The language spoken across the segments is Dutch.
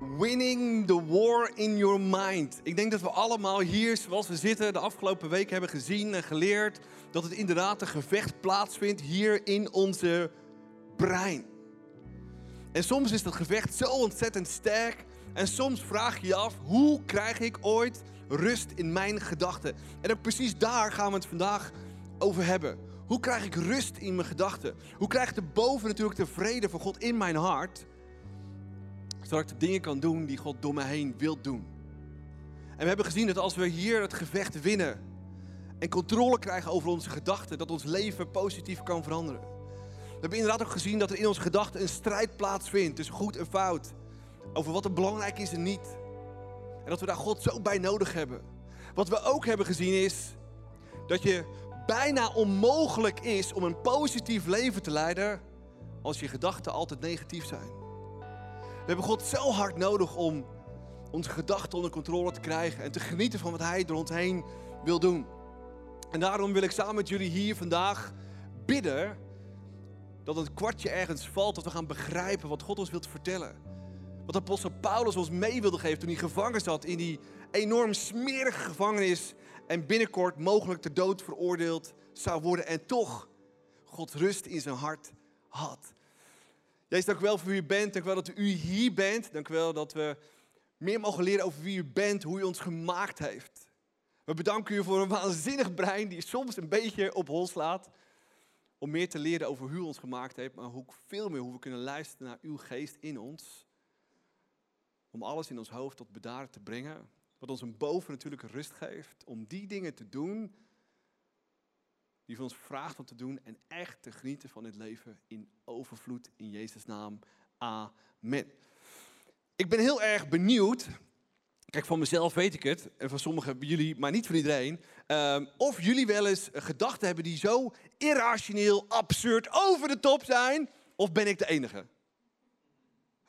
Winning the War in Your Mind. Ik denk dat we allemaal hier, zoals we zitten, de afgelopen week hebben gezien en geleerd dat het inderdaad een gevecht plaatsvindt hier in onze brein. En soms is dat gevecht zo ontzettend sterk. En soms vraag je je af, hoe krijg ik ooit rust in mijn gedachten? En ook precies daar gaan we het vandaag over hebben. Hoe krijg ik rust in mijn gedachten? Hoe krijg ik de boven natuurlijk de vrede van God in mijn hart? Zodat ik de dingen kan doen die God door me heen wil doen. En we hebben gezien dat als we hier het gevecht winnen en controle krijgen over onze gedachten, dat ons leven positief kan veranderen. We hebben inderdaad ook gezien dat er in onze gedachten een strijd plaatsvindt tussen goed en fout. Over wat er belangrijk is en niet. En dat we daar God zo bij nodig hebben. Wat we ook hebben gezien is dat je bijna onmogelijk is om een positief leven te leiden als je gedachten altijd negatief zijn. We hebben God zo hard nodig om onze gedachten onder controle te krijgen en te genieten van wat Hij door ons heen wil doen. En daarom wil ik samen met jullie hier vandaag bidden dat het kwartje ergens valt, dat we gaan begrijpen wat God ons wil vertellen. Wat apostel Paulus ons mee wilde geven toen hij gevangen zat in die enorm smerige gevangenis en binnenkort mogelijk ter dood veroordeeld zou worden en toch God rust in zijn hart had. Jezus, dank u wel voor wie u bent. Dank u wel dat u hier bent. Dank u wel dat we meer mogen leren over wie u bent, hoe u ons gemaakt heeft. We bedanken u voor een waanzinnig brein die soms een beetje op hol slaat. Om meer te leren over hoe u ons gemaakt heeft, maar ook veel meer hoe we kunnen luisteren naar uw geest in ons. Om alles in ons hoofd tot bedaren te brengen. Wat ons een bovennatuurlijke rust geeft. Om die dingen te doen die van ons vraagt om te doen. En echt te genieten van dit leven in overvloed. In Jezus' naam. Amen. Ik ben heel erg benieuwd. Kijk, van mezelf weet ik het. En van sommigen jullie, maar niet van iedereen. Um, of jullie wel eens gedachten hebben die zo irrationeel, absurd, over de top zijn. Of ben ik de enige?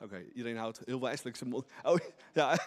Oké, iedereen houdt heel wijselijk zijn mond. Oh, ja.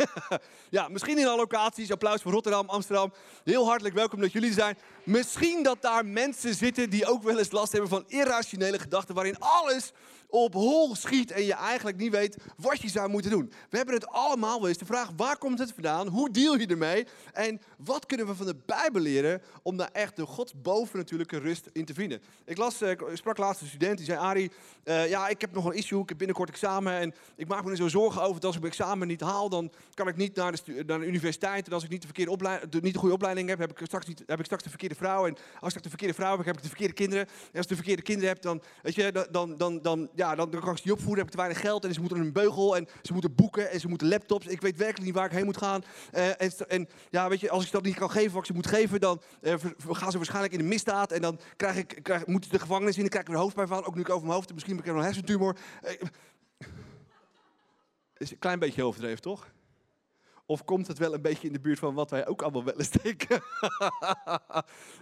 ja, misschien in alle locaties. Applaus voor Rotterdam, Amsterdam. Heel hartelijk welkom dat jullie zijn. Misschien dat daar mensen zitten die ook wel eens last hebben van irrationele gedachten. Waarin alles op hol schiet en je eigenlijk niet weet wat je zou moeten doen. We hebben het allemaal wel eens. De vraag, waar komt het vandaan? Hoe deal je ermee? En wat kunnen we van de Bijbel leren om daar echt de Gods bovennatuurlijke rust in te vinden? Ik las, ik sprak laatst een student die zei, Ari, uh, ja, ik heb nog een issue. Ik heb binnenkort examen en ik maak me er zo zorgen over dat als ik mijn examen niet haal, dan kan ik niet naar de, universiteit. En als ik niet de, verkeerde opleiding, niet de goede opleiding heb, heb ik, straks niet, heb ik straks de verkeerde vrouw. En als ik de verkeerde vrouw heb, heb ik de verkeerde kinderen. En als ik de verkeerde kinderen heb, dan, weet je, dan, dan, dan, ja, dan, dan kan ik ze niet opvoeden, heb ik te weinig geld. En ze moeten een beugel en ze moeten boeken en ze moeten laptops. Ik weet werkelijk niet waar ik heen moet gaan. Uh, en, ja, weet je, als ik dat niet kan geven wat ik ze moet geven, dan uh, gaan ze waarschijnlijk in de misdaad. En dan krijg ik, krijg, moet de gevangenis in, dan krijg ik er hoofdpijn van. Ook nu ik over mijn hoofd heb, misschien heb ik een hersentumor. Uh, is een klein beetje overdreven, toch? Of komt het wel een beetje in de buurt van wat wij ook allemaal wel eens?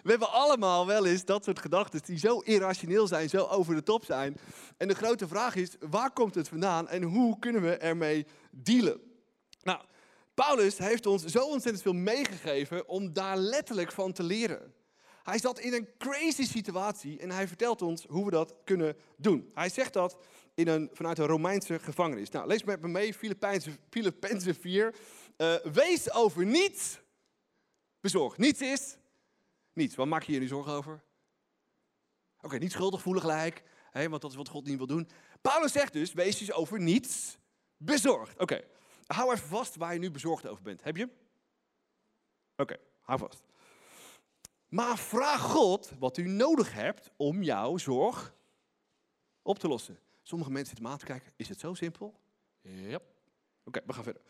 We hebben allemaal wel eens dat soort gedachten die zo irrationeel zijn, zo over de top zijn. En de grote vraag is, waar komt het vandaan en hoe kunnen we ermee dealen? Nou, Paulus heeft ons zo ontzettend veel meegegeven om daar letterlijk van te leren. Hij zat in een crazy situatie en hij vertelt ons hoe we dat kunnen doen. Hij zegt dat in een, vanuit een Romeinse gevangenis. Nou, lees met me mee, Filippenzen 4. Uh, wees over niets bezorgd. Niets is niets. Wat maak je je nu zorgen over? Oké, niet schuldig voelen gelijk, want dat is wat God niet wil doen. Paulus zegt dus, wees dus over niets bezorgd. Oké, hou even vast waar je nu bezorgd over bent. Heb je? Oké, hou vast. Maar vraag God wat u nodig hebt om jouw zorg op te lossen. Sommige mensen zitten me aan te kijken. Is het zo simpel? Ja. Oké, we gaan verder.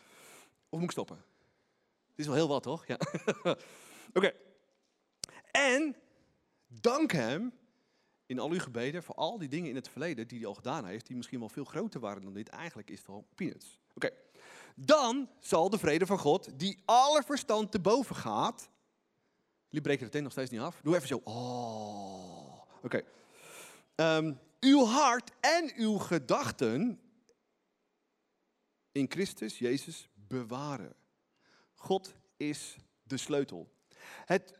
Of moet ik stoppen? Het is wel heel wat, toch? Ja. Oké. En dank hem in al uw gebeden voor al die dingen in het verleden die hij al gedaan heeft, die misschien wel veel groter waren dan dit. Eigenlijk is het al peanuts. Oké. Dan zal de vrede van God, die alle verstand te boven gaat. Jullie breken het nog steeds niet af. Doe even zo. Oh. Oké. Um, uw hart en uw gedachten in Christus Jezus bewaren. God is de sleutel. Het,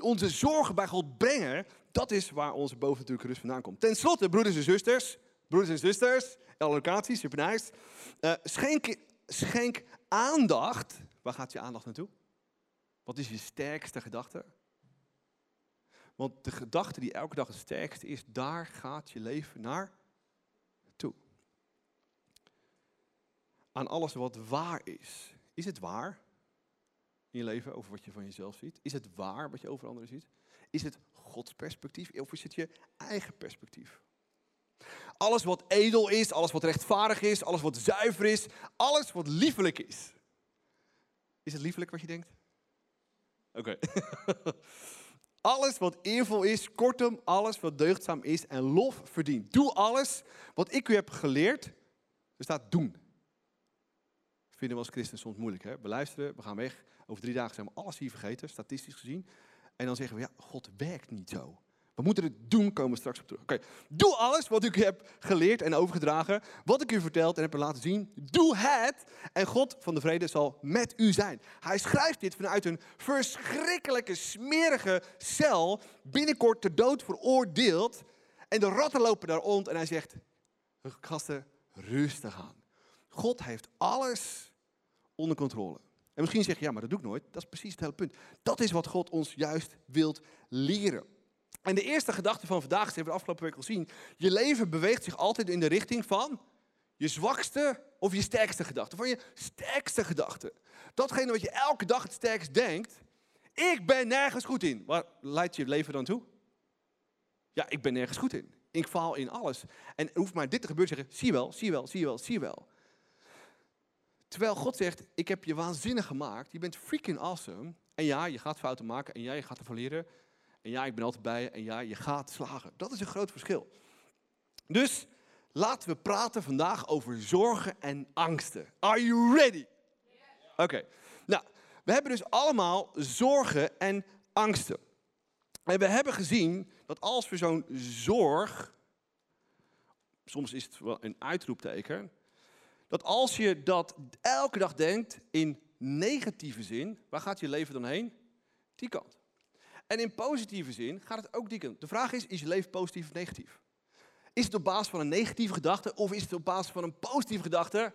onze zorgen bij God brengen, dat is waar onze bovennatuurlijke rust vandaan komt. Ten slotte, broeders en zusters, broeders en zusters, alle locaties, super nice. Uh, schenk, schenk aandacht. Waar gaat je aandacht naartoe? Wat is je sterkste gedachte? Want de gedachte die elke dag het sterkste is, daar gaat je leven naar toe. Aan alles wat waar is. Is het waar in je leven over wat je van jezelf ziet? Is het waar wat je over anderen ziet? Is het Gods perspectief of is het je eigen perspectief? Alles wat edel is, alles wat rechtvaardig is, alles wat zuiver is, alles wat liefelijk is. Is het liefelijk wat je denkt? Oké. alles wat eervol is, kortom, alles wat deugdzaam is en lof verdient. Doe alles wat ik u heb geleerd. Er staat doen. Vinden we als christen soms moeilijk. Hè? We luisteren, we gaan weg. Over drie dagen zijn we alles hier vergeten, statistisch gezien. En dan zeggen we, ja, God werkt niet zo. We moeten het doen, komen straks op terug. Oké, doe alles wat ik heb geleerd en overgedragen, wat ik u verteld en heb laten zien. Doe het en God van de vrede zal met u zijn. Hij schrijft dit vanuit een verschrikkelijke, smerige cel, binnenkort ter dood veroordeeld. En de ratten lopen daar rond en hij zegt, gasten, rustig aan. God heeft alles onder controle. En misschien zeg je, ja, maar dat doe ik nooit. Dat is precies het hele punt. Dat is wat God ons juist wilt leren. En de eerste gedachte van vandaag, dat hebben we de afgelopen week al zien. Je leven beweegt zich altijd in de richting van je zwakste of je sterkste gedachte. Van je sterkste gedachte. Datgene wat je elke dag het sterkst denkt. Ik ben nergens goed in. Waar leidt je leven dan toe? Ja, ik ben nergens goed in. Ik faal in alles. En hoeft maar dit te gebeuren zeggen, zie wel, zie wel, zie wel, zie wel. Terwijl God zegt, ik heb je waanzinnig gemaakt. Je bent freaking awesome. En ja, je gaat fouten maken. En ja, je gaat ervan leren. En ja, ik ben altijd bij je. En ja, je gaat slagen. Dat is een groot verschil. Dus laten we praten vandaag over zorgen en angsten. Are you ready? Oké. Nou, we hebben dus allemaal zorgen en angsten. En we hebben gezien dat als we zo'n zorg, soms is het wel een uitroepteken, dat als je dat elke dag denkt in negatieve zin, waar gaat je leven dan heen? Die kant. En in positieve zin gaat het ook kant. De vraag is, is je leven positief of negatief? Is het op basis van een negatieve gedachte of is het op basis van een positieve gedachte?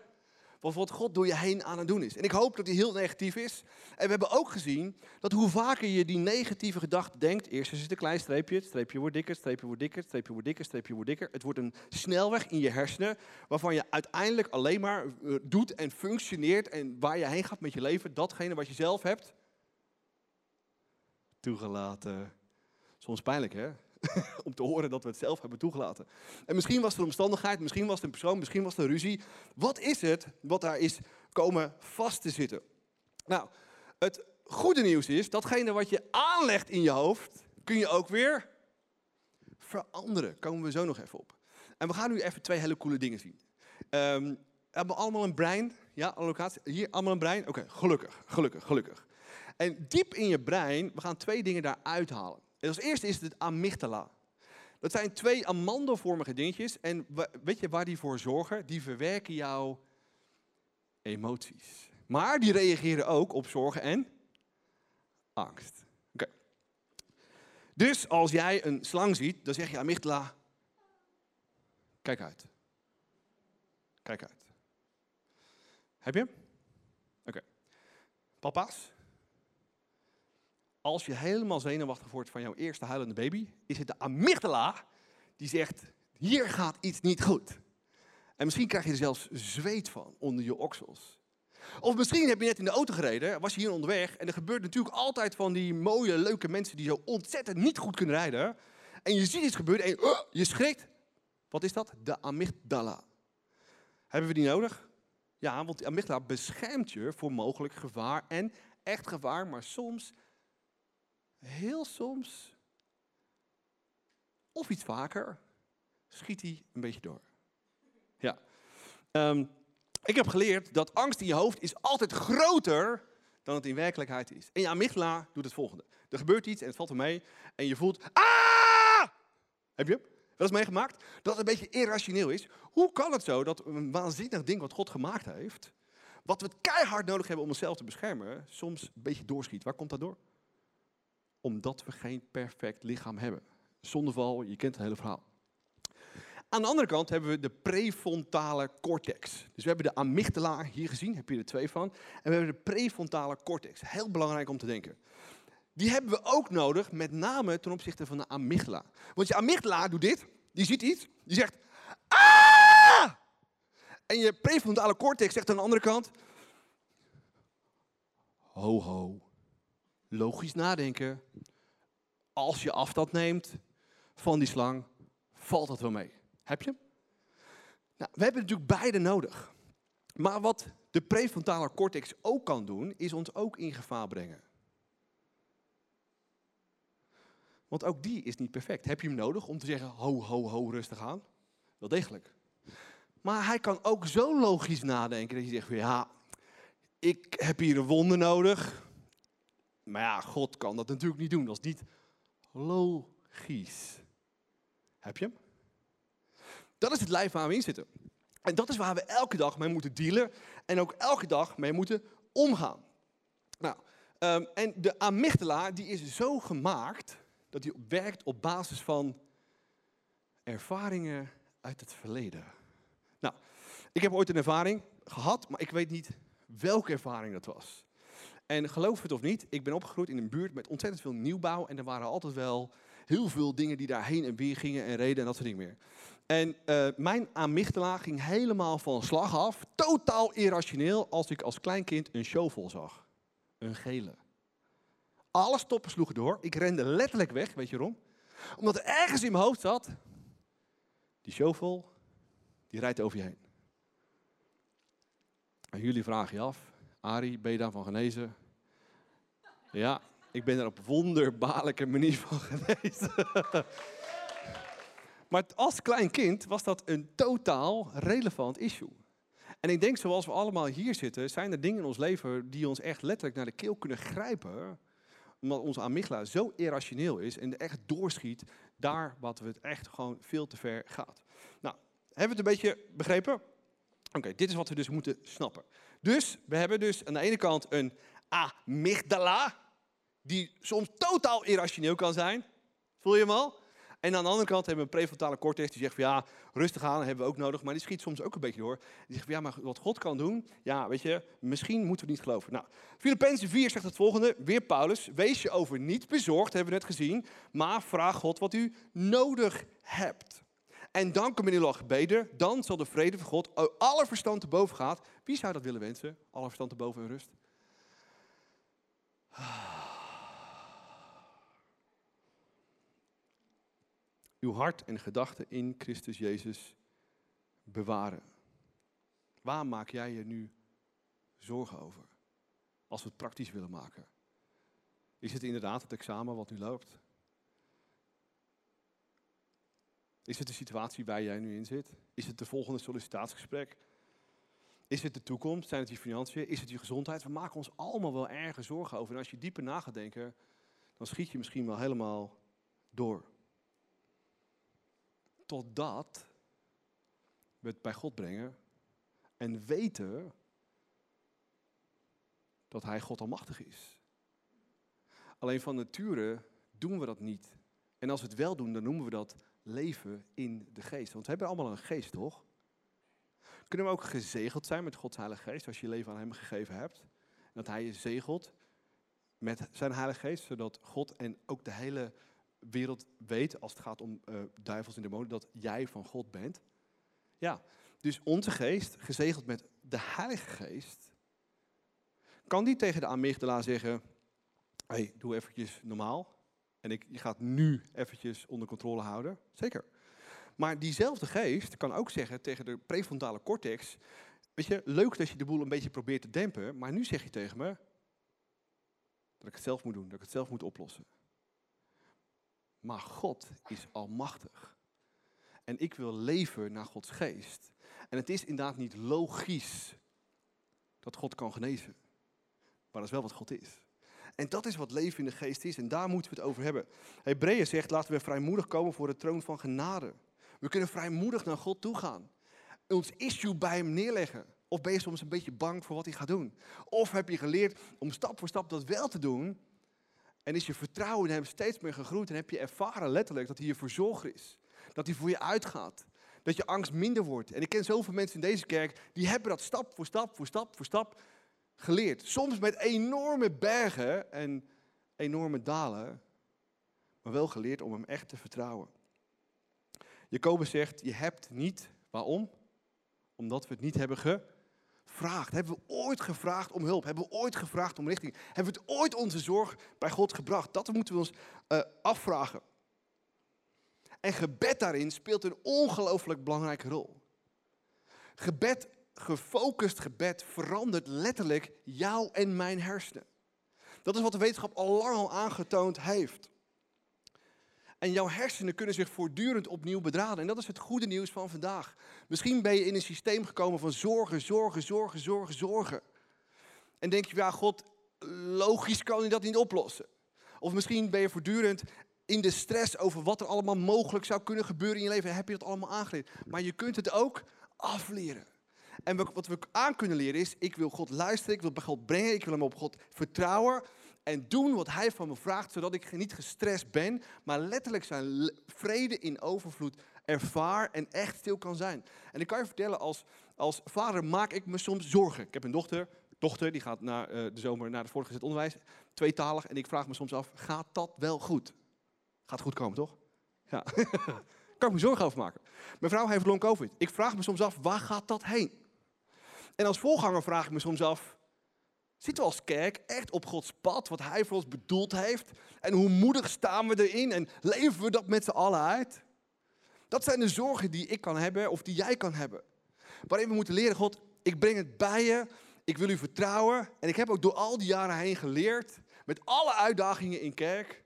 wat God door je heen aan het doen is. En ik hoop dat die heel negatief is. En we hebben ook gezien dat hoe vaker je die negatieve gedachte denkt, eerst is het een klein streepje, het streepje wordt dikker, streepje wordt dikker, streepje wordt dikker, streepje wordt dikker. Het wordt een snelweg in je hersenen, waarvan je uiteindelijk alleen maar eh, doet en functioneert en waar je heen gaat met je leven, datgene wat je zelf hebt toegelaten. Soms pijnlijk hè, om te horen dat we het zelf hebben toegelaten. En misschien was het een omstandigheid, misschien was het een persoon, misschien was het een ruzie. Wat is het wat daar is komen vast te zitten? Nou, het goede nieuws is, datgene wat je aanlegt in je hoofd, kun je ook weer veranderen. Komen we zo nog even op. En we gaan nu even twee hele coole dingen zien. Um, we hebben allemaal een brein. Ja, allocatie. Hier allemaal een brein. Oké, gelukkig, gelukkig, gelukkig. En diep in je brein, we gaan twee dingen daar uithalen. En als eerste is het amygdala. Dat zijn twee amandelvormige dingetjes. En weet je waar die voor zorgen? Die verwerken jouw emoties. Maar die reageren ook op zorgen en angst. Dus als jij een slang ziet, dan zeg je amygdala, kijk uit. Kijk uit. Heb je? Oké. Papa's, als je helemaal zenuwachtig wordt van jouw eerste huilende baby, is het de amygdala die zegt, hier gaat iets niet goed. En misschien krijg je er zelfs zweet van onder je oksels. Of misschien heb je net in de auto gereden, was je hier onderweg en er gebeurt natuurlijk altijd van die mooie, leuke mensen die zo ontzettend niet goed kunnen rijden. En je ziet iets gebeuren en je, schrikt. Wat is dat? De amygdala. Hebben we die nodig? Ja, want die amygdala beschermt je voor mogelijk gevaar en echt gevaar, maar soms heel soms, of iets vaker, schiet hij een beetje door. Ja. Ehm, ik heb geleerd dat angst in je hoofd is altijd groter dan het in werkelijkheid is. En je amygdala doet het volgende. Er gebeurt iets en het valt er mee en je voelt, ah! Heb je wel eens meegemaakt? Dat het een beetje irrationeel is. Hoe kan het zo dat een waanzinnig ding wat God gemaakt heeft, wat we keihard nodig hebben om onszelf te beschermen, soms een beetje doorschiet? Waar komt dat door? Omdat we geen perfect lichaam hebben. Zondeval, je kent het hele verhaal. Aan de andere kant hebben we de prefrontale cortex. Dus we hebben de amygdala hier gezien, heb je er twee van. En we hebben de prefrontale cortex. Heel belangrijk om te denken. Die hebben we ook nodig, met name ten opzichte van de amygdala. Want je amygdala doet dit, die ziet iets, die zegt, ah! En je prefrontale cortex zegt aan de andere kant, ho ho, logisch nadenken. Als je afstand neemt van die slang, valt dat wel mee. Heb je? Nou, we hebben natuurlijk beide nodig. Maar wat de prefrontale cortex ook kan doen, is ons ook in gevaar brengen. Want ook die is niet perfect. Heb je hem nodig om te zeggen, ho, ho, ho, rustig aan? Wel degelijk. Maar hij kan ook zo logisch nadenken dat je zegt, ja, ik heb hier een wonder nodig. Maar ja, God kan dat natuurlijk niet doen. Dat is niet logisch. Heb je hem? Dat is het lijf waar we in zitten. En dat is waar we elke dag mee moeten dealen en ook elke dag mee moeten omgaan. Nou, ehm, en de amygdala die is zo gemaakt dat die werkt op basis van ervaringen uit het verleden. Nou, ik heb ooit een ervaring gehad, maar ik weet niet welke ervaring dat was. En geloof het of niet, ik ben opgegroeid in een buurt met ontzettend veel nieuwbouw en er waren altijd wel heel veel dingen die daar heen en weer gingen en reden en dat soort dingen meer. En uh, mijn amygdala ging helemaal van slag af, totaal irrationeel, als ik als kleinkind een shovel zag. Een gele. Alle stoppen sloegen door. Ik rende letterlijk weg, weet je waarom? Omdat er ergens in mijn hoofd zat, die shovel, die rijdt over je heen. En jullie vragen je af, Ari, ben je daarvan genezen? Ja, ik ben er op wonderbaarlijke manier van genezen. maar als klein kind was dat een totaal relevant issue. En ik denk, zoals we allemaal hier zitten, zijn er dingen in ons leven die ons echt letterlijk naar de keel kunnen grijpen. Omdat onze amygdala zo irrationeel is en echt doorschiet daar wat we het echt gewoon veel te ver gaat. Nou, hebben we het een beetje begrepen? Oké, dit is wat we dus moeten snappen. Dus we hebben dus aan de ene kant een amygdala, die soms totaal irrationeel kan zijn. Voel je hem al? En aan de andere kant hebben we een prefrontale cortex die zegt van ja, rustig aan, hebben we ook nodig, maar die schiet soms ook een beetje door. Die zegt van ja, maar wat God kan doen, ja, weet je, misschien moeten we niet geloven. Nou, Filippenzen 4 zegt het volgende, weer Paulus, wees je over niet bezorgd, hebben we net gezien, maar vraag God wat u nodig hebt. En dan kom je nog gebeden, dan zal de vrede van God alle verstand te boven gaat. Wie zou dat willen wensen? Alle verstand te boven en rust. Uw hart en gedachten in Christus Jezus bewaren. Waar maak jij je nu zorgen over? Als we het praktisch willen maken. Is het inderdaad het examen wat nu loopt? Is het de situatie waar jij nu in zit? Is het de volgende sollicitatiegesprek? Is het de toekomst? Zijn het je financiën? Is het je gezondheid? We maken ons allemaal wel erge zorgen over. En als je dieper na gaat denken, dan schiet je misschien wel helemaal door. Totdat we het bij God brengen en weten dat Hij God almachtig is. Alleen van nature doen we dat niet. En als we het wel doen, dan noemen we dat leven in de geest. Want we hebben allemaal een geest, toch? Kunnen we ook gezegeld zijn met Gods Heilige Geest als je je leven aan Hem gegeven hebt? Dat Hij je zegelt met zijn Heilige Geest, zodat God en ook de hele wereld weet, als het gaat om uh, duivels en demonen, dat jij van God bent. Ja, dus onze geest, gezegeld met de Heilige Geest, kan die tegen de amygdala zeggen, hey, doe eventjes normaal. En ik, je gaat nu eventjes onder controle houden. Zeker. Maar diezelfde geest kan ook zeggen tegen de prefrontale cortex, weet je, leuk dat je de boel een beetje probeert te dempen, maar nu zeg je tegen me dat ik het zelf moet doen, dat ik het zelf moet oplossen. Maar God is almachtig. En ik wil leven naar Gods geest. En het is inderdaad niet logisch dat God kan genezen. Maar dat is wel wat God is. En dat is wat leven in de geest is. En daar moeten we het over hebben. Hebreeën zegt, laten we vrijmoedig komen voor de troon van genade. We kunnen vrijmoedig naar God toe gaan. Ons issue bij hem neerleggen. Of ben je soms een beetje bang voor wat hij gaat doen? Of heb je geleerd om stap voor stap dat wel te doen? En is je vertrouwen in hem steeds meer gegroeid en heb je ervaren letterlijk dat hij je verzorger is. Dat hij voor je uitgaat. dat je angst minder wordt. En ik ken zoveel mensen in deze kerk, die hebben dat stap voor stap voor stap voor stap geleerd. Soms met enorme bergen en enorme dalen, maar wel geleerd om hem echt te vertrouwen. Jacobus zegt, je hebt niet, waarom? Omdat we het niet hebben gevraagd. Hebben we ooit gevraagd om hulp? Hebben we ooit gevraagd om richting? Hebben we het ooit onze zorg bij God gebracht? Dat moeten we ons uh, afvragen. En gebed daarin speelt een ongelooflijk belangrijke rol. Gebed, gefocust gebed, verandert letterlijk jou en mijn hersenen. Dat is wat de wetenschap al lang al aangetoond heeft. En jouw hersenen kunnen zich voortdurend opnieuw bedraden. En dat is het goede nieuws van vandaag. Misschien ben je in een systeem gekomen van zorgen, zorgen, zorgen, zorgen, zorgen. En denk je, ja, God, logisch kan hij dat niet oplossen. Of misschien ben je voortdurend in de stress over wat er allemaal mogelijk zou kunnen gebeuren in je leven. Heb je dat allemaal aangeleerd. Maar je kunt het ook afleren. En wat we aan kunnen leren is, ik wil God luisteren, ik wil bij God brengen, ik wil hem op God vertrouwen en doen wat hij van me vraagt, zodat ik niet gestrest ben, maar letterlijk zijn vrede in overvloed ervaar en echt stil kan zijn. En ik kan je vertellen, als, als vader maak ik me soms zorgen. Ik heb een dochter, dochter die gaat na uh, de zomer naar het voortgezet onderwijs, tweetalig, en ik vraag me soms af, gaat dat wel goed? Gaat goed komen, toch? Ja. kan ik me zorgen over maken. Mijn vrouw heeft long covid. Ik vraag me soms af, waar gaat dat heen? En als voorganger vraag ik me soms af, zitten we als kerk echt op Gods pad, wat Hij voor ons bedoeld heeft? En hoe moedig staan we erin en leven we dat met z'n allen uit? Dat zijn de zorgen die ik kan hebben of die jij kan hebben. Waarin we moeten leren, God, ik breng het bij je, ik wil u vertrouwen. En ik heb ook door al die jaren heen geleerd, met alle uitdagingen in kerk.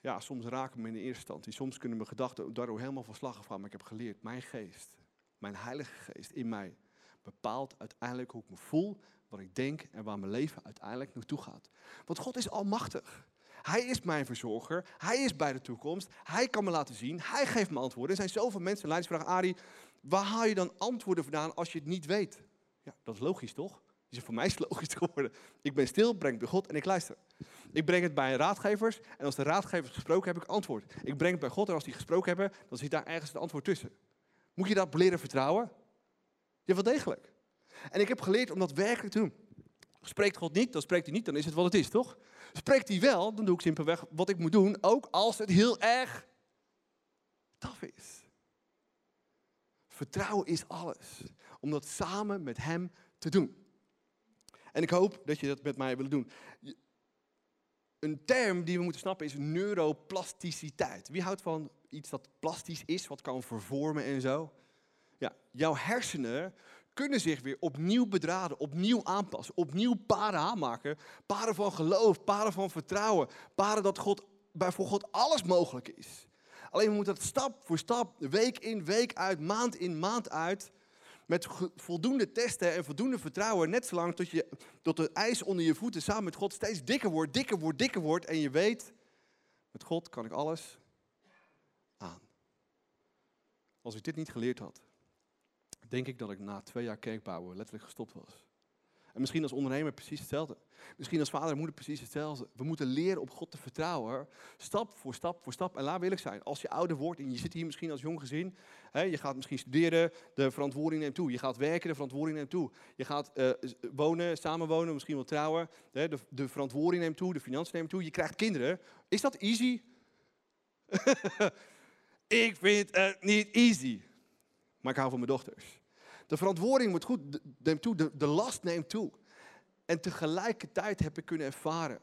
Ja, soms raken me in de eerste instantie, soms kunnen mijn gedachten daardoor helemaal van slag afgaan. Maar ik heb geleerd, mijn geest mijn Heilige Geest in mij bepaalt uiteindelijk hoe ik me voel, wat ik denk en waar mijn leven uiteindelijk naartoe gaat. Want God is almachtig. Hij is mijn verzorger. Hij is bij de toekomst. Hij kan me laten zien. Hij geeft me antwoorden. Er zijn zoveel mensen. Leiders vragen, Ari, waar haal je dan antwoorden vandaan als je het niet weet? Ja, dat is logisch toch? Dus voor mij is het logisch geworden. Ik ben stil, breng het bij God en ik luister. Ik breng het bij raadgevers en als de raadgevers gesproken hebben, heb ik antwoord. Ik breng het bij God en als die gesproken hebben, dan zit daar ergens het antwoord tussen. Moet je dat leren vertrouwen? Ja, wel degelijk. En ik heb geleerd om dat werkelijk te doen. Spreekt God niet, dan spreekt hij niet, dan is het wat het is, toch? Spreekt hij wel, dan doe ik simpelweg wat ik moet doen, ook als het heel erg taf is. Vertrouwen is alles. Om dat samen met hem te doen. En ik hoop dat je dat met mij wil doen. Een term die we moeten snappen is neuroplasticiteit. Wie houdt van iets dat plastisch is, wat kan vervormen en zo? Ja, jouw hersenen kunnen zich weer opnieuw bedraden, opnieuw aanpassen, opnieuw paren aanmaken. Paren van geloof, paren van vertrouwen, paren dat God, voor God alles mogelijk is. Alleen we moeten dat stap voor stap, week in, week uit, maand in, maand uit, met voldoende testen en voldoende vertrouwen, net zolang tot, je, tot de ijs onder je voeten samen met God steeds dikker wordt, dikker wordt, dikker wordt. En je weet, met God kan ik alles aan. Als ik dit niet geleerd had, denk ik dat ik na twee jaar kerkbouwen letterlijk gestopt was. En misschien als ondernemer precies hetzelfde. Misschien als vader en moeder precies hetzelfde. We moeten leren op God te vertrouwen. Stap voor stap voor stap. En laat willig zijn. Als je ouder wordt en je zit hier misschien als jong gezin. Hè, je gaat misschien studeren, de verantwoording neemt toe. Je gaat werken, de verantwoording neemt toe. Je gaat uh, wonen, samenwonen, misschien wel trouwen. Hè, de, de verantwoording neemt toe, de financiën neemt toe. Je krijgt kinderen. Is dat easy? ik vind het niet easy. Maar ik hou van mijn dochters. De verantwoording moet goed, neemt toe, de, last neemt toe. En tegelijkertijd heb ik kunnen ervaren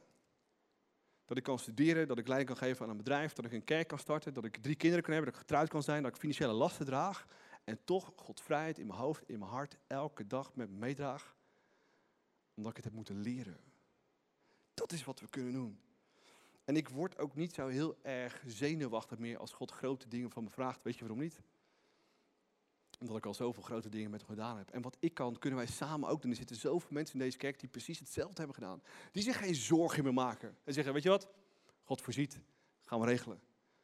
dat ik kan studeren, dat ik leiding kan geven aan een bedrijf, dat ik een kerk kan starten, dat ik drie kinderen kan hebben, dat ik getrouwd kan zijn, dat ik financiële lasten draag. En toch Gods vrijheid in mijn hoofd, in mijn hart, elke dag met me meedraag. Omdat ik het heb moeten leren. Dat is wat we kunnen doen. En ik word ook niet zo heel erg zenuwachtig meer als God grote dingen van me vraagt. Weet je waarom niet? Omdat ik al zoveel grote dingen met hem gedaan heb. En wat ik kan, kunnen wij samen ook doen. Er zitten zoveel mensen in deze kerk die precies hetzelfde hebben gedaan. Die zich geen zorgen meer maken. En zeggen, weet je wat? God voorziet. Gaan we regelen.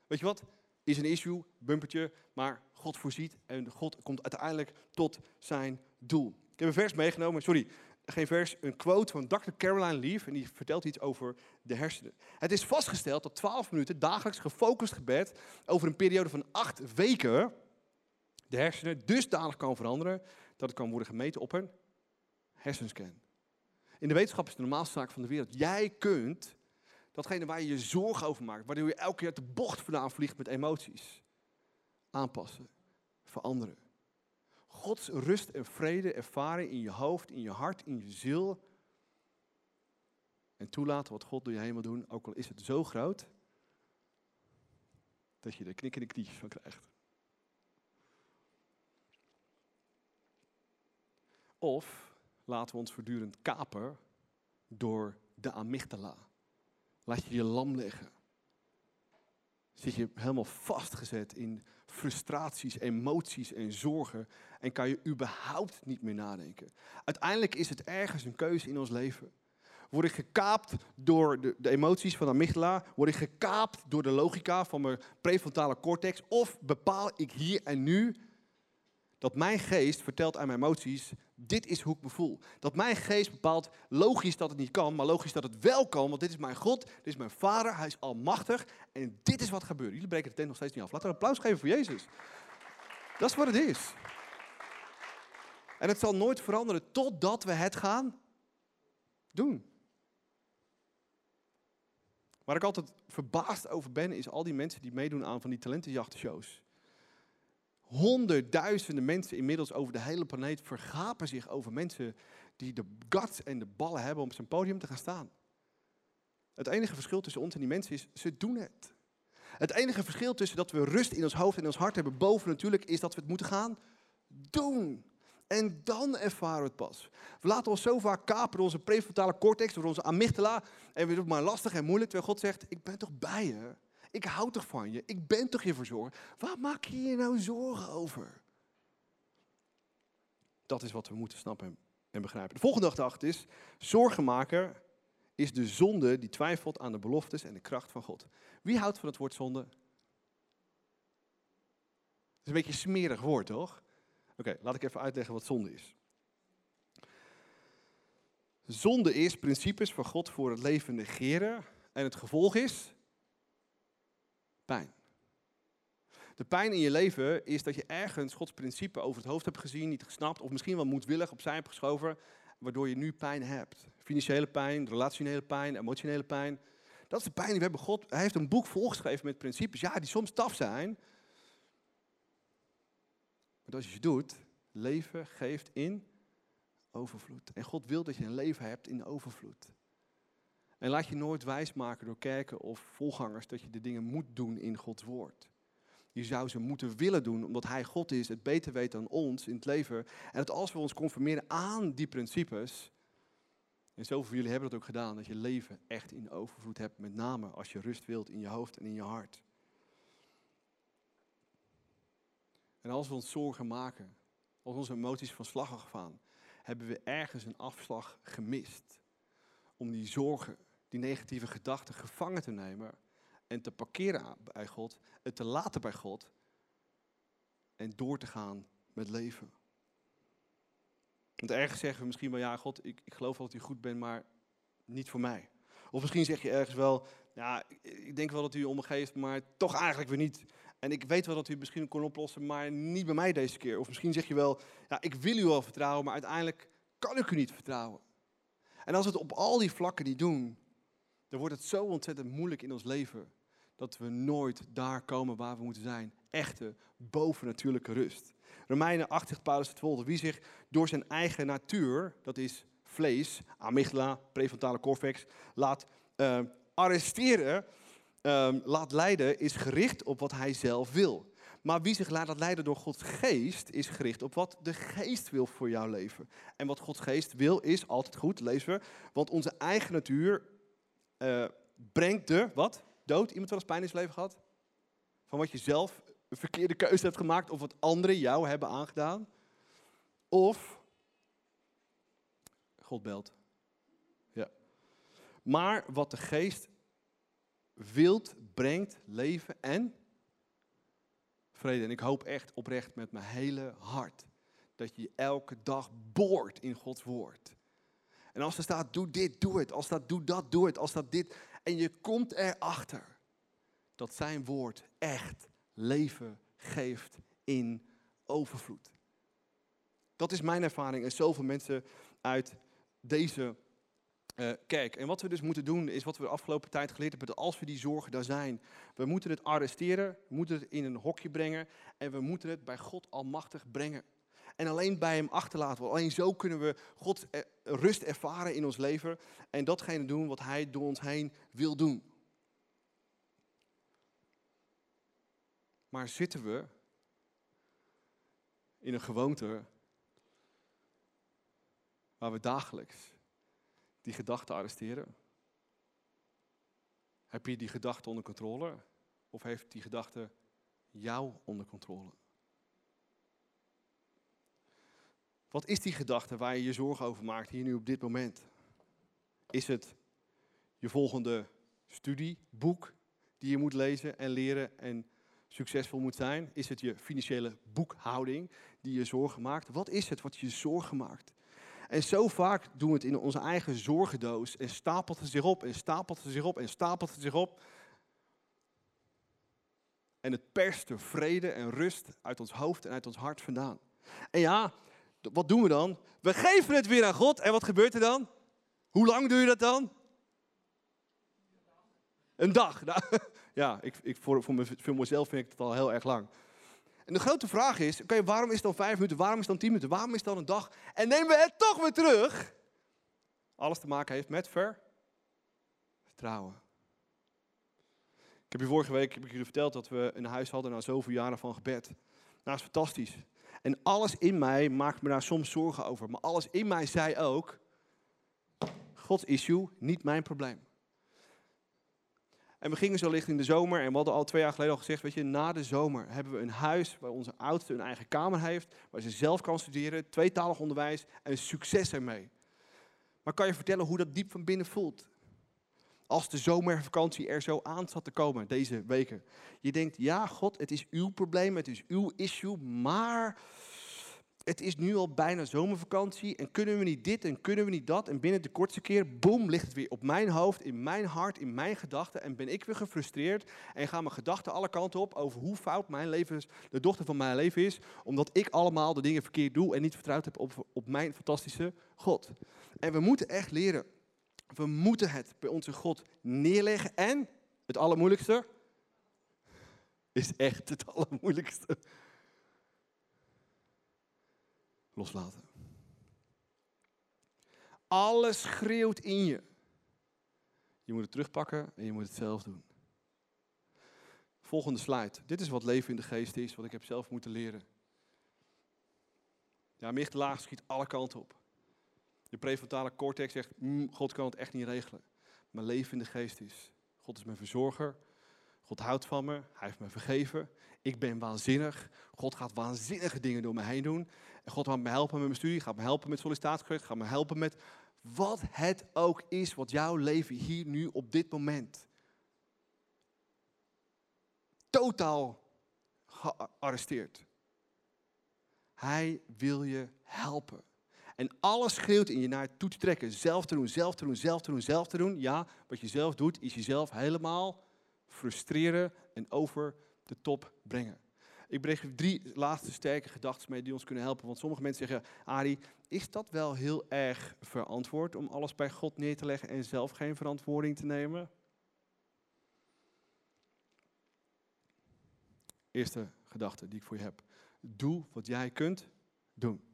Weet je wat? Is een issue, bumpertje, maar God voorziet en God komt uiteindelijk tot zijn doel. Ik heb een vers meegenomen, sorry, geen vers, een quote van Dr. Caroline Leaf. En die vertelt iets over de hersenen. Het is vastgesteld dat 12 minuten dagelijks gefocust gebed over een periode van 8 weken de hersenen dusdanig kan veranderen dat het kan worden gemeten op een hersenscan. In de wetenschap is het de normaalste zaak van de wereld. Jij kunt datgene waar je je zorgen over maakt, waardoor je elke keer de bocht vandaan vliegt met emoties, aanpassen, veranderen. Gods rust en vrede ervaren in je hoofd, in je hart, in je ziel. En toelaten wat God door je heen wil doen, ook al is het zo groot, dat je er knikkende knietjes van krijgt. Of laten we ons voortdurend kapen door de amygdala. Laat je je lam liggen. Zit je helemaal vastgezet in frustraties, emoties en zorgen en kan je überhaupt niet meer nadenken. Uiteindelijk is het ergens een keuze in ons leven. Word ik gekaapt door de, de, emoties van de amygdala? Word ik gekaapt door de logica van mijn prefrontale cortex? Of bepaal ik hier en nu dat mijn geest vertelt aan mijn emoties, dit is hoe ik me voel. Dat mijn geest bepaalt logisch dat het niet kan, maar logisch dat het wel kan, want dit is mijn God, dit is mijn Vader, Hij is almachtig en dit is wat gebeurt. Jullie breken de tent nog steeds niet af. Laten we een applaus geven voor Jezus. Dat is wat het is. En het zal nooit veranderen totdat we het gaan doen. Waar ik altijd verbaasd over ben, is al die mensen die meedoen aan van die talentenjachtshows. Honderdduizenden mensen inmiddels over de hele planeet vergapen zich over mensen die de guts en de ballen hebben om op zijn podium te gaan staan. Het enige verschil tussen ons en die mensen is, ze doen het. Het enige verschil tussen dat we rust in ons hoofd en ons hart hebben boven natuurlijk, is dat we het moeten gaan doen. En dan ervaren we het pas. We laten ons zo vaak kapen door onze prefrontale cortex, door onze amygdala. En we doen maar lastig en moeilijk, terwijl God zegt, ik ben toch bij je? Ik hou toch van je? Ik ben toch je verzorger? Waar maak je je nou zorgen over? Dat is wat we moeten snappen en begrijpen. De volgende gedachte is, zorgenmaker is de zonde die twijfelt aan de beloftes en de kracht van God. Wie houdt van het woord zonde? Het is een beetje een smerig woord, toch? Oké, laat ik even uitleggen wat zonde is. Zonde is principes van God voor het leven negeren. En het gevolg is pijn. De pijn in je leven is dat je ergens Gods principe over het hoofd hebt gezien, niet gesnapt, of misschien wel moedwillig opzij hebt geschoven, waardoor je nu pijn hebt. Financiële pijn, relationele pijn, emotionele pijn. Dat is de pijn die we hebben. God hij heeft een boek volgeschreven met principes, ja, die soms taf zijn. Maar als je ze doet, leven geeft in overvloed. En God wil dat je een leven hebt in overvloed. En laat je nooit wijsmaken door kerken of volgangers dat je de dingen moet doen in Gods woord. Je zou ze moeten willen doen, omdat Hij God is, het beter weet dan ons in het leven. En dat als we ons conformeren aan die principes, en zoveel van jullie hebben dat ook gedaan, dat je leven echt in overvloed hebt, met name als je rust wilt in je hoofd en in je hart. En als we ons zorgen maken, als onze emoties van slag gaan, hebben we ergens een afslag gemist om die zorgen die negatieve gedachten gevangen te nemen en te parkeren bij God, het te laten bij God en door te gaan met leven. Want ergens zeggen we misschien wel, ja God, ik, ik geloof wel dat u goed bent, maar niet voor mij. Of misschien zeg je ergens wel, ja, ik denk wel dat u om me geeft, maar toch eigenlijk weer niet. En ik weet wel dat u het misschien kon oplossen, maar niet bij mij deze keer. Of misschien zeg je wel, ja, ik wil u wel vertrouwen, maar uiteindelijk kan ik u niet vertrouwen. En als we het op al die vlakken niet doen, dan wordt het zo ontzettend moeilijk in ons leven dat we nooit daar komen waar we moeten zijn. Echte, bovennatuurlijke rust. Romeinen 80 Paulus het volgende. Wie zich door zijn eigen natuur, dat is vlees, amygdala, prefrontale cortex, laat uh, arresteren, uh, laat leiden, is gericht op wat hij zelf wil. Maar wie zich laat leiden door Gods geest, is gericht op wat de geest wil voor jouw leven. En wat Gods geest wil, is altijd goed, lezen we. Want onze eigen natuur uh, brengt de, wat? Dood? Iemand wel eens pijn in zijn leven gehad? Van wat je zelf een verkeerde keuze hebt gemaakt of wat anderen jou hebben aangedaan? Of God belt. Ja. Maar wat de geest wilt, brengt leven en vrede. En ik hoop echt oprecht met mijn hele hart dat je elke dag boort in Gods woord. En als er staat, doe dit, doe het. Als dat, doe dat, doe het. Als dat dit. En je komt erachter dat zijn woord echt leven geeft in overvloed. Dat is mijn ervaring en zoveel mensen uit deze uh, kerk. En wat we dus moeten doen, is wat we de afgelopen tijd geleerd hebben, dat als we die zorgen daar zijn, we moeten het arresteren, we moeten het in een hokje brengen en we moeten het bij God Almachtig brengen. En alleen bij Hem achterlaten. Alleen zo kunnen we God eh, rust ervaren in ons leven en datgene doen wat Hij door ons heen wil doen. Maar zitten we in een gewoonte waar we dagelijks die gedachten arresteren? Heb je die gedachte onder controle? Of heeft die gedachte jou onder controle? Wat is die gedachte waar je je zorgen over maakt hier nu op dit moment? Is het je volgende studieboek die je moet lezen en leren en succesvol moet zijn? Is het je financiële boekhouding die je zorgen maakt? Wat is het wat je zorgen maakt? En zo vaak doen we het in onze eigen zorgendoos en stapelt het zich op en stapelt het zich op en stapelt het zich op. En het perst de vrede en rust uit ons hoofd en uit ons hart vandaan. En ja, wat doen we dan? We geven het weer aan God. En wat gebeurt er dan? Hoe lang doe je dat dan? Een dag. Nou, ja, ik, ik, voor, voor, mezelf vind ik het al heel erg lang. En de grote vraag is, oké, waarom is het dan vijf minuten? Waarom is het dan tien minuten? Waarom is het dan een dag? En nemen we het toch weer terug? Alles te maken heeft met ver, vertrouwen. Ik heb je vorige week heb ik jullie verteld dat we een huis hadden na zoveel jaren van gebed. Nou, dat is fantastisch. En alles in mij maakt me daar soms zorgen over. Maar alles in mij zei ook, Gods issue, niet mijn probleem. En we gingen zo licht in de zomer en we hadden al twee jaar geleden al gezegd, weet je, na de zomer hebben we een huis waar onze oudste een eigen kamer heeft, waar ze zelf kan studeren, tweetalig onderwijs en succes ermee. Maar kan je vertellen hoe dat diep van binnen voelt? Als de zomervakantie er zo aan zat te komen deze weken. Je denkt, ja God, het is uw probleem, het is uw issue, maar het is nu al bijna zomervakantie en kunnen we niet dit en kunnen we niet dat. En binnen de kortste keer, boem, ligt het weer op mijn hoofd, in mijn hart, in mijn gedachten. En ben ik weer gefrustreerd en gaan mijn gedachten alle kanten op over hoe fout mijn leven is, de dochter van mijn leven is. Omdat ik allemaal de dingen verkeerd doe en niet vertrouwd heb op, op mijn fantastische God. En we moeten echt leren. We moeten het bij onze God neerleggen. En het allermoeilijkste is echt het allermoeilijkste loslaten. Alles schreeuwt in je. Je moet het terugpakken en je moet het zelf doen. Volgende slide. Dit is wat leven in de geest is, wat ik heb zelf moeten leren. Ja, mijn laag schiet alle kanten op. De prefrontale cortex zegt, mm, God kan het echt niet regelen. Maar leven in de geest is, God is mijn verzorger. God houdt van me, hij heeft me vergeven. Ik ben waanzinnig. God gaat waanzinnige dingen door me heen doen. En God gaat me helpen met mijn studie, gaat me helpen met sollicitatiegesprek, gaat me helpen met wat het ook is wat jouw leven hier nu op dit moment totaal gearresteerd. Hij wil je helpen. En alles schreeuwt in je naar toe te trekken. Zelf te doen, zelf te doen, zelf te doen, zelf te doen. Ja, wat je zelf doet, is jezelf helemaal frustreren en over de top brengen. Ik breng drie laatste sterke gedachten mee die ons kunnen helpen. Want sommige mensen zeggen, Ari, is dat wel heel erg verantwoord om alles bij God neer te leggen en zelf geen verantwoording te nemen? Eerste gedachte die ik voor je heb. Doe wat jij kunt doen.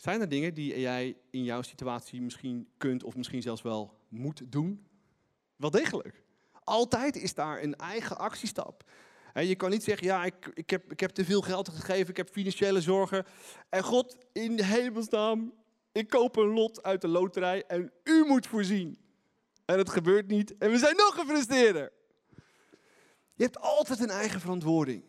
Zijn er dingen die jij in jouw situatie misschien kunt of misschien zelfs wel moet doen? Wel degelijk. Altijd is daar een eigen actiestap. Je kan niet zeggen, ja, ik, ik, heb, ik heb te veel geld gegeven, ik heb financiële zorgen. En God, in hemelsnaam, ik koop een lot uit de loterij en u moet voorzien. En het gebeurt niet en we zijn nog gefrustreerder. Je hebt altijd een eigen verantwoording.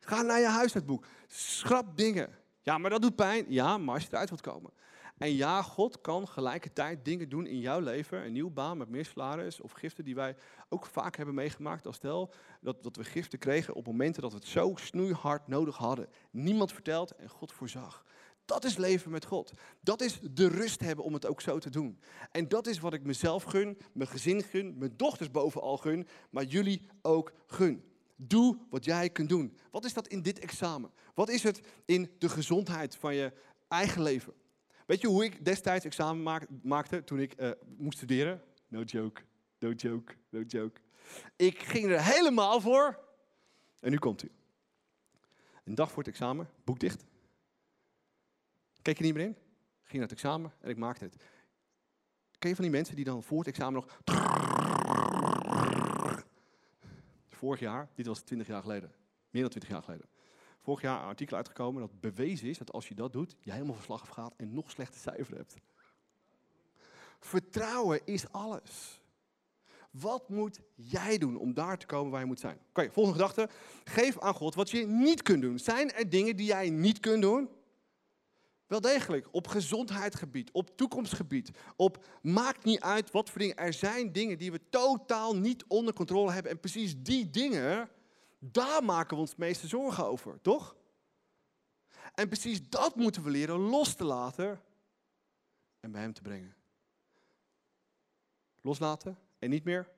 Ga naar je huishoudboek. Schrap dingen. Ja, maar dat doet pijn. Ja, maar als je eruit wilt komen. En ja, God kan gelijkertijd dingen doen in jouw leven. Een nieuwe baan met meer salaris of giften die wij ook vaak hebben meegemaakt. Als stel dat, dat we giften kregen op momenten dat we het zo snoeihard nodig hadden. Niemand vertelt en God voorzag. Dat is leven met God. Dat is de rust hebben om het ook zo te doen. En dat is wat ik mezelf gun, mijn gezin gun, mijn dochters bovenal gun, maar jullie ook gun. Doe wat jij kunt doen. Wat is dat in dit examen? Wat is het in de gezondheid van je eigen leven? Weet je hoe ik destijds examen maakte toen ik uh, moest studeren? No joke, no joke, no joke. Ik ging er helemaal voor. En nu komt u. Een dag voor het examen, boek dicht. Keek je niet meer in? Ging naar het examen en ik maakte het. Ken je van die mensen die dan voor het examen nog... Vorig jaar, dit was 20 jaar geleden, meer dan 20 jaar geleden. Vorig jaar een artikel uitgekomen dat bewezen is dat als je dat doet, je helemaal verslag gaat en nog slechte cijfer hebt. Vertrouwen is alles. Wat moet jij doen om daar te komen waar je moet zijn? Oké, volgende gedachte. Geef aan God wat je niet kunt doen. Zijn er dingen die jij niet kunt doen? Wel degelijk, op gezondheidsgebied, op toekomstgebied, op maakt niet uit wat voor dingen. Er zijn dingen die we totaal niet onder controle hebben. En precies die dingen, daar maken we ons meeste zorgen over, toch? En precies dat moeten we leren los te laten en bij Hem te brengen. Loslaten en niet meer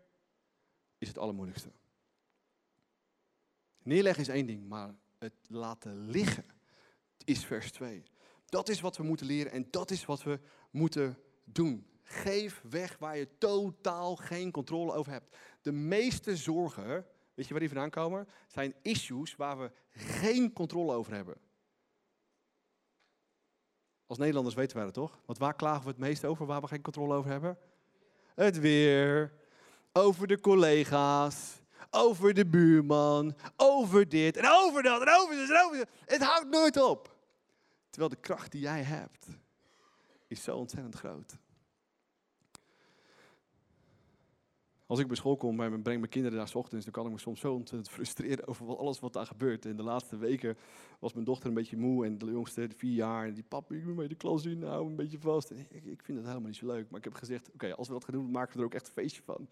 is het allermoeilijkste. Neerleggen is één ding, maar het laten liggen is vers 2. Dat is wat we moeten leren en dat is wat we moeten doen. Geef weg waar je totaal geen controle over hebt. De meeste zorgen, weet je waar die vandaan komen? Zijn issues waar we geen controle over hebben. Als Nederlanders weten wij het toch? Want waar klagen we het meest over waar we geen controle over hebben? Het weer, over de collega's, over de buurman, over dit en over dat en over dit en over dit. Het houdt nooit op. Terwijl de kracht die jij hebt, is zo ontzettend groot. Als ik bij school kom en breng mijn kinderen daar s ochtends, dan kan ik me soms zo ontzettend frustreren over alles wat daar gebeurt. In de laatste weken was mijn dochter een beetje moe en de jongste, vier jaar, en die papa, ik mee de klas in, hou een beetje vast. ik, ik, vind het helemaal niet zo leuk, maar ik heb gezegd, oké, als we dat gaan doen, maken we er ook echt een feestje van.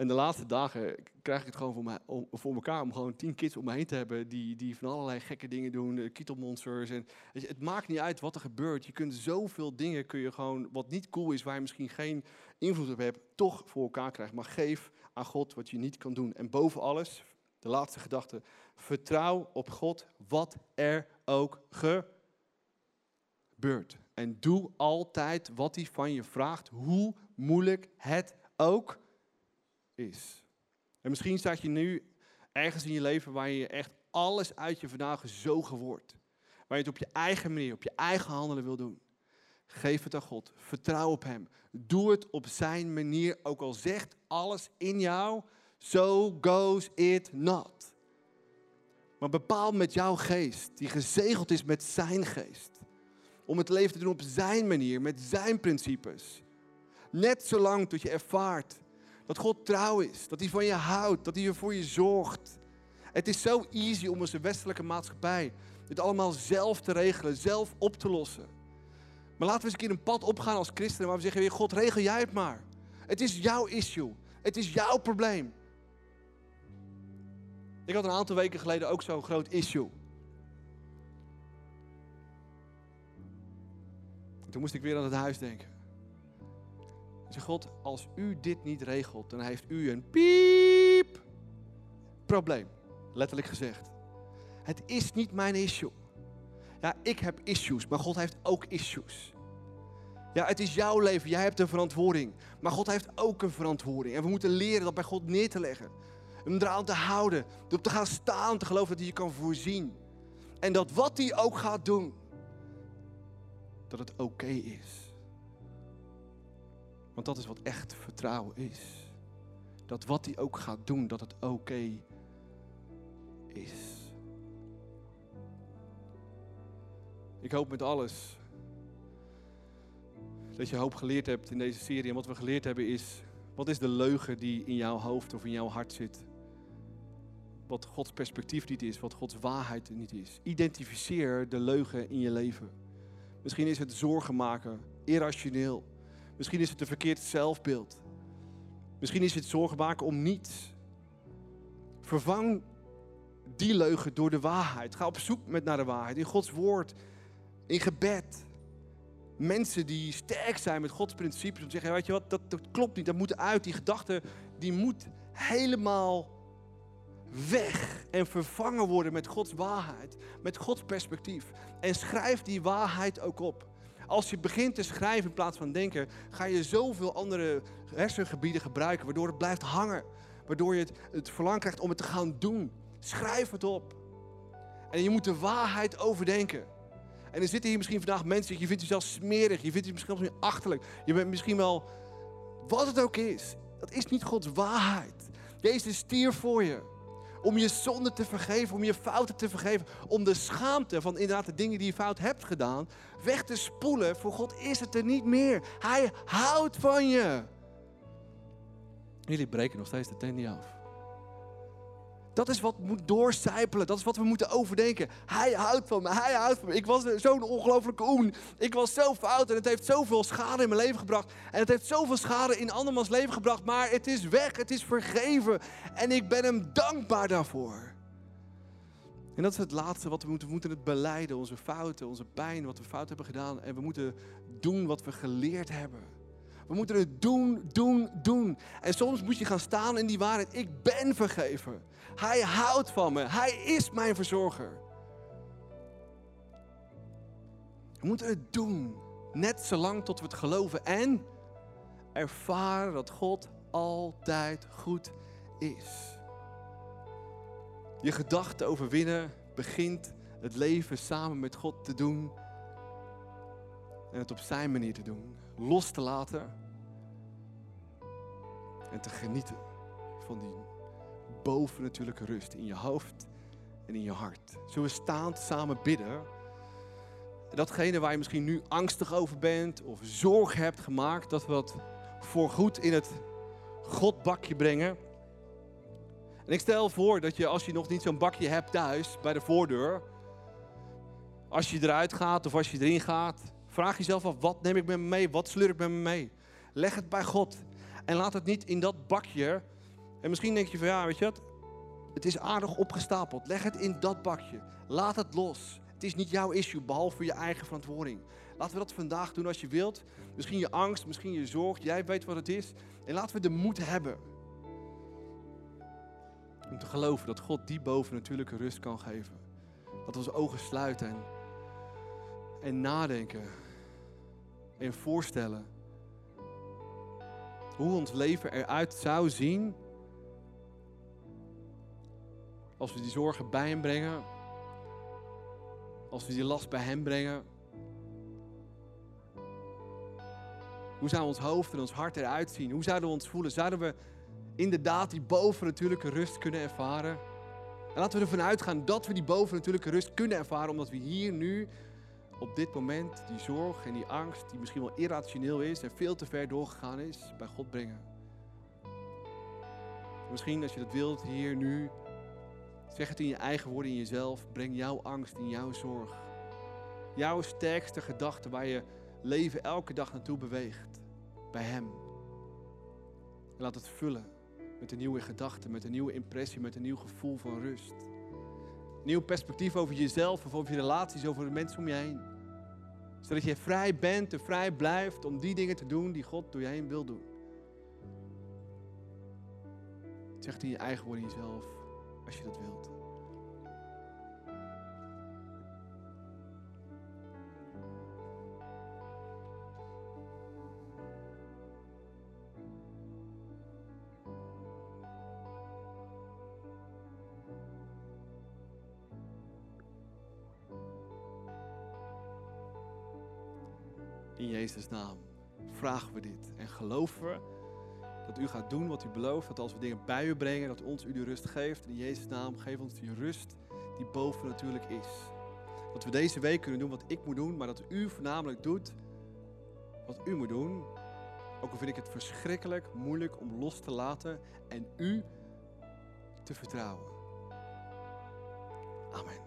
En de laatste dagen krijg ik het gewoon voor, mij, voor elkaar om gewoon tien kids om me heen te hebben die, die van allerlei gekke dingen doen, kietelmonsters. En, het maakt niet uit wat er gebeurt. Je kunt zoveel dingen, kun je gewoon, wat niet cool is, waar je misschien geen invloed op hebt, toch voor elkaar krijgen. Maar geef aan God wat je niet kan doen. En boven alles, de laatste gedachte, vertrouw op God wat er ook gebeurt. En doe altijd wat hij van je vraagt, hoe moeilijk het ook En misschien staat je nu ergens in je leven waar je echt alles uit je vandaag zogen wordt. Waar je het op je eigen manier, op je eigen handelen wil doen. Geef het aan God. Vertrouw op Hem. Doe het op Zijn manier. Ook al zegt alles in jou, so goes it not. Maar bepaal met jouw geest, die gezegeld is met Zijn geest. Om het leven te doen op Zijn manier, met Zijn principes. Net zolang tot je ervaart dat God trouw is, dat hij van je houdt, dat hij er voor je zorgt. Het is zo easy om onze westelijke maatschappij dit allemaal zelf te regelen, zelf op te lossen. Maar laten we eens een keer een pad opgaan als christenen waar we zeggen, God regel jij het maar. Het is jouw issue. Het is jouw probleem. Ik had een aantal weken geleden ook zo'n groot issue. toen moest ik weer aan het huis denken. Zeg God, als u dit niet regelt, dan heeft u een piep probleem. Letterlijk gezegd. Het is niet mijn issue. Ja, ik heb issues, maar God heeft ook issues. Ja, het is jouw leven, jij hebt een verantwoording. Maar God heeft ook een verantwoording. En we moeten leren dat bij God neer te leggen. Hem eraan te houden. Erop te gaan staan, te geloven dat hij je kan voorzien. En dat wat hij ook gaat doen, dat het oké is. Want dat is wat echt vertrouwen is. Dat wat hij ook gaat doen, dat het oké is. Ik hoop met alles dat je hoop geleerd hebt in deze serie. En wat we geleerd hebben is, wat is de leugen die in jouw hoofd of in jouw hart zit? Wat Gods perspectief niet is, wat Gods waarheid niet is. Identificeer de leugen in je leven. Misschien is het zorgen maken, irrationeel. Misschien is het een verkeerd zelfbeeld. Misschien is het zorgen maken om niets. Vervang die leugen door de waarheid. Ga op zoek met naar de waarheid. In Gods woord in gebed. Mensen die sterk zijn met Gods principes. Om te zeggen, weet je wat, dat, klopt niet, dat moet uit. Die gedachte, die moet helemaal weg en vervangen worden met Gods waarheid. Met Gods perspectief. En schrijf die waarheid ook op. Als je begint te schrijven in plaats van denken, ga je zoveel andere hersengebieden gebruiken, waardoor het blijft hangen. Waardoor je het, het krijgt om het te gaan doen. Schrijf het op. En je moet de waarheid overdenken. En er zitten hier misschien vandaag mensen, je vindt jezelf smerig, je vindt je misschien achterlijk. Je bent misschien wel, wat het ook is, dat is niet Gods waarheid. Jezus stierf voor je. Om je zonde te vergeven, om je fouten te vergeven. Om de schaamte van inderdaad de dingen die je fout hebt gedaan, weg te spoelen. Voor God is het er niet meer. Hij houdt van je. Jullie breken nog steeds de tent af. Dat is wat moet doorcijpelen. Dat is wat we moeten overdenken. Hij houdt van me. Hij houdt van me. Ik was zo'n ongelofelijke oen. Ik was zo fout en het heeft zoveel schade in mijn leven gebracht. En het heeft zoveel schade in andermans leven gebracht. Maar het is weg. Het is vergeven. En ik ben hem dankbaar daarvoor. En dat is het laatste wat we moeten. We moeten het beleiden. Onze fouten, onze pijn, wat we fout hebben gedaan. En we moeten doen wat we geleerd hebben. We moeten het doen, doen, doen. En soms moet je gaan staan in die waarheid. Ik ben vergeven. Hij houdt van me. Hij is mijn verzorger. We moeten het doen. Net zolang tot we het geloven en ervaren dat God altijd goed is. Je gedachten overwinnen begint het leven samen met God te doen. En het op zijn manier te doen. Los te laten. En te genieten van die bovennatuurlijke rust in je hoofd en in je hart. Zullen we staand samen bidden? Datgene waar je misschien nu angstig over bent of zorg hebt gemaakt, dat we dat voorgoed in het Godbakje brengen. En ik stel voor dat je, als je nog niet zo'n bakje hebt thuis bij de voordeur, als je eruit gaat of als je erin gaat, vraag jezelf af: wat neem ik met me mee? Wat sleur ik met me mee? Leg het bij God en laat het niet in dat bakje en misschien denk je van ja, weet je wat? Het is aardig opgestapeld. Leg het in dat bakje. Laat het los. Het is niet jouw issue, behalve je eigen verantwoording. Laten we dat vandaag doen als je wilt. Misschien je angst, misschien je zorg. Jij weet wat het is. En laten we de moed hebben. Om te geloven dat God die bovennatuurlijke rust kan geven. Dat we onze ogen sluiten en, en nadenken. En voorstellen. Hoe ons leven eruit zou zien als we die zorgen bij Hem brengen. Als we die last bij Hem brengen. Hoe zou ons hoofd en ons hart eruit zien? Hoe zouden we ons voelen? Zouden we inderdaad die bovennatuurlijke rust kunnen ervaren? En laten we ervan uitgaan dat we die bovennatuurlijke rust kunnen ervaren, omdat we hier nu, op dit moment, die zorg en die angst, die misschien wel irrationeel is en veel te ver doorgegaan is, bij God brengen. Misschien als je dat wilt, hier nu Zeg het in je eigen woorden, in jezelf. Breng jouw angst in jouw zorg. Jouw sterkste gedachte waar je leven elke dag naartoe beweegt. Bij Hem. En laat het vullen met een nieuwe gedachte, met een nieuwe impressie, met een nieuw gevoel van rust. Nieuw perspectief over jezelf of over je relaties, over de mensen om je heen. Zodat je vrij bent en vrij blijft om die dingen te doen die God door je heen wil doen. Zeg het in je eigen woorden jezelf als je dat wilt. Jezus' naam vragen we dit en geloven we dat u gaat doen wat u belooft. Dat als we dingen bij u brengen, dat ons u de rust geeft. In Jezus' naam, geef ons die rust die boven natuurlijk is. Dat we deze week kunnen doen wat ik moet doen, maar dat u voornamelijk doet wat u moet doen. Ook al vind ik het verschrikkelijk moeilijk om los te laten en u te vertrouwen. Amen.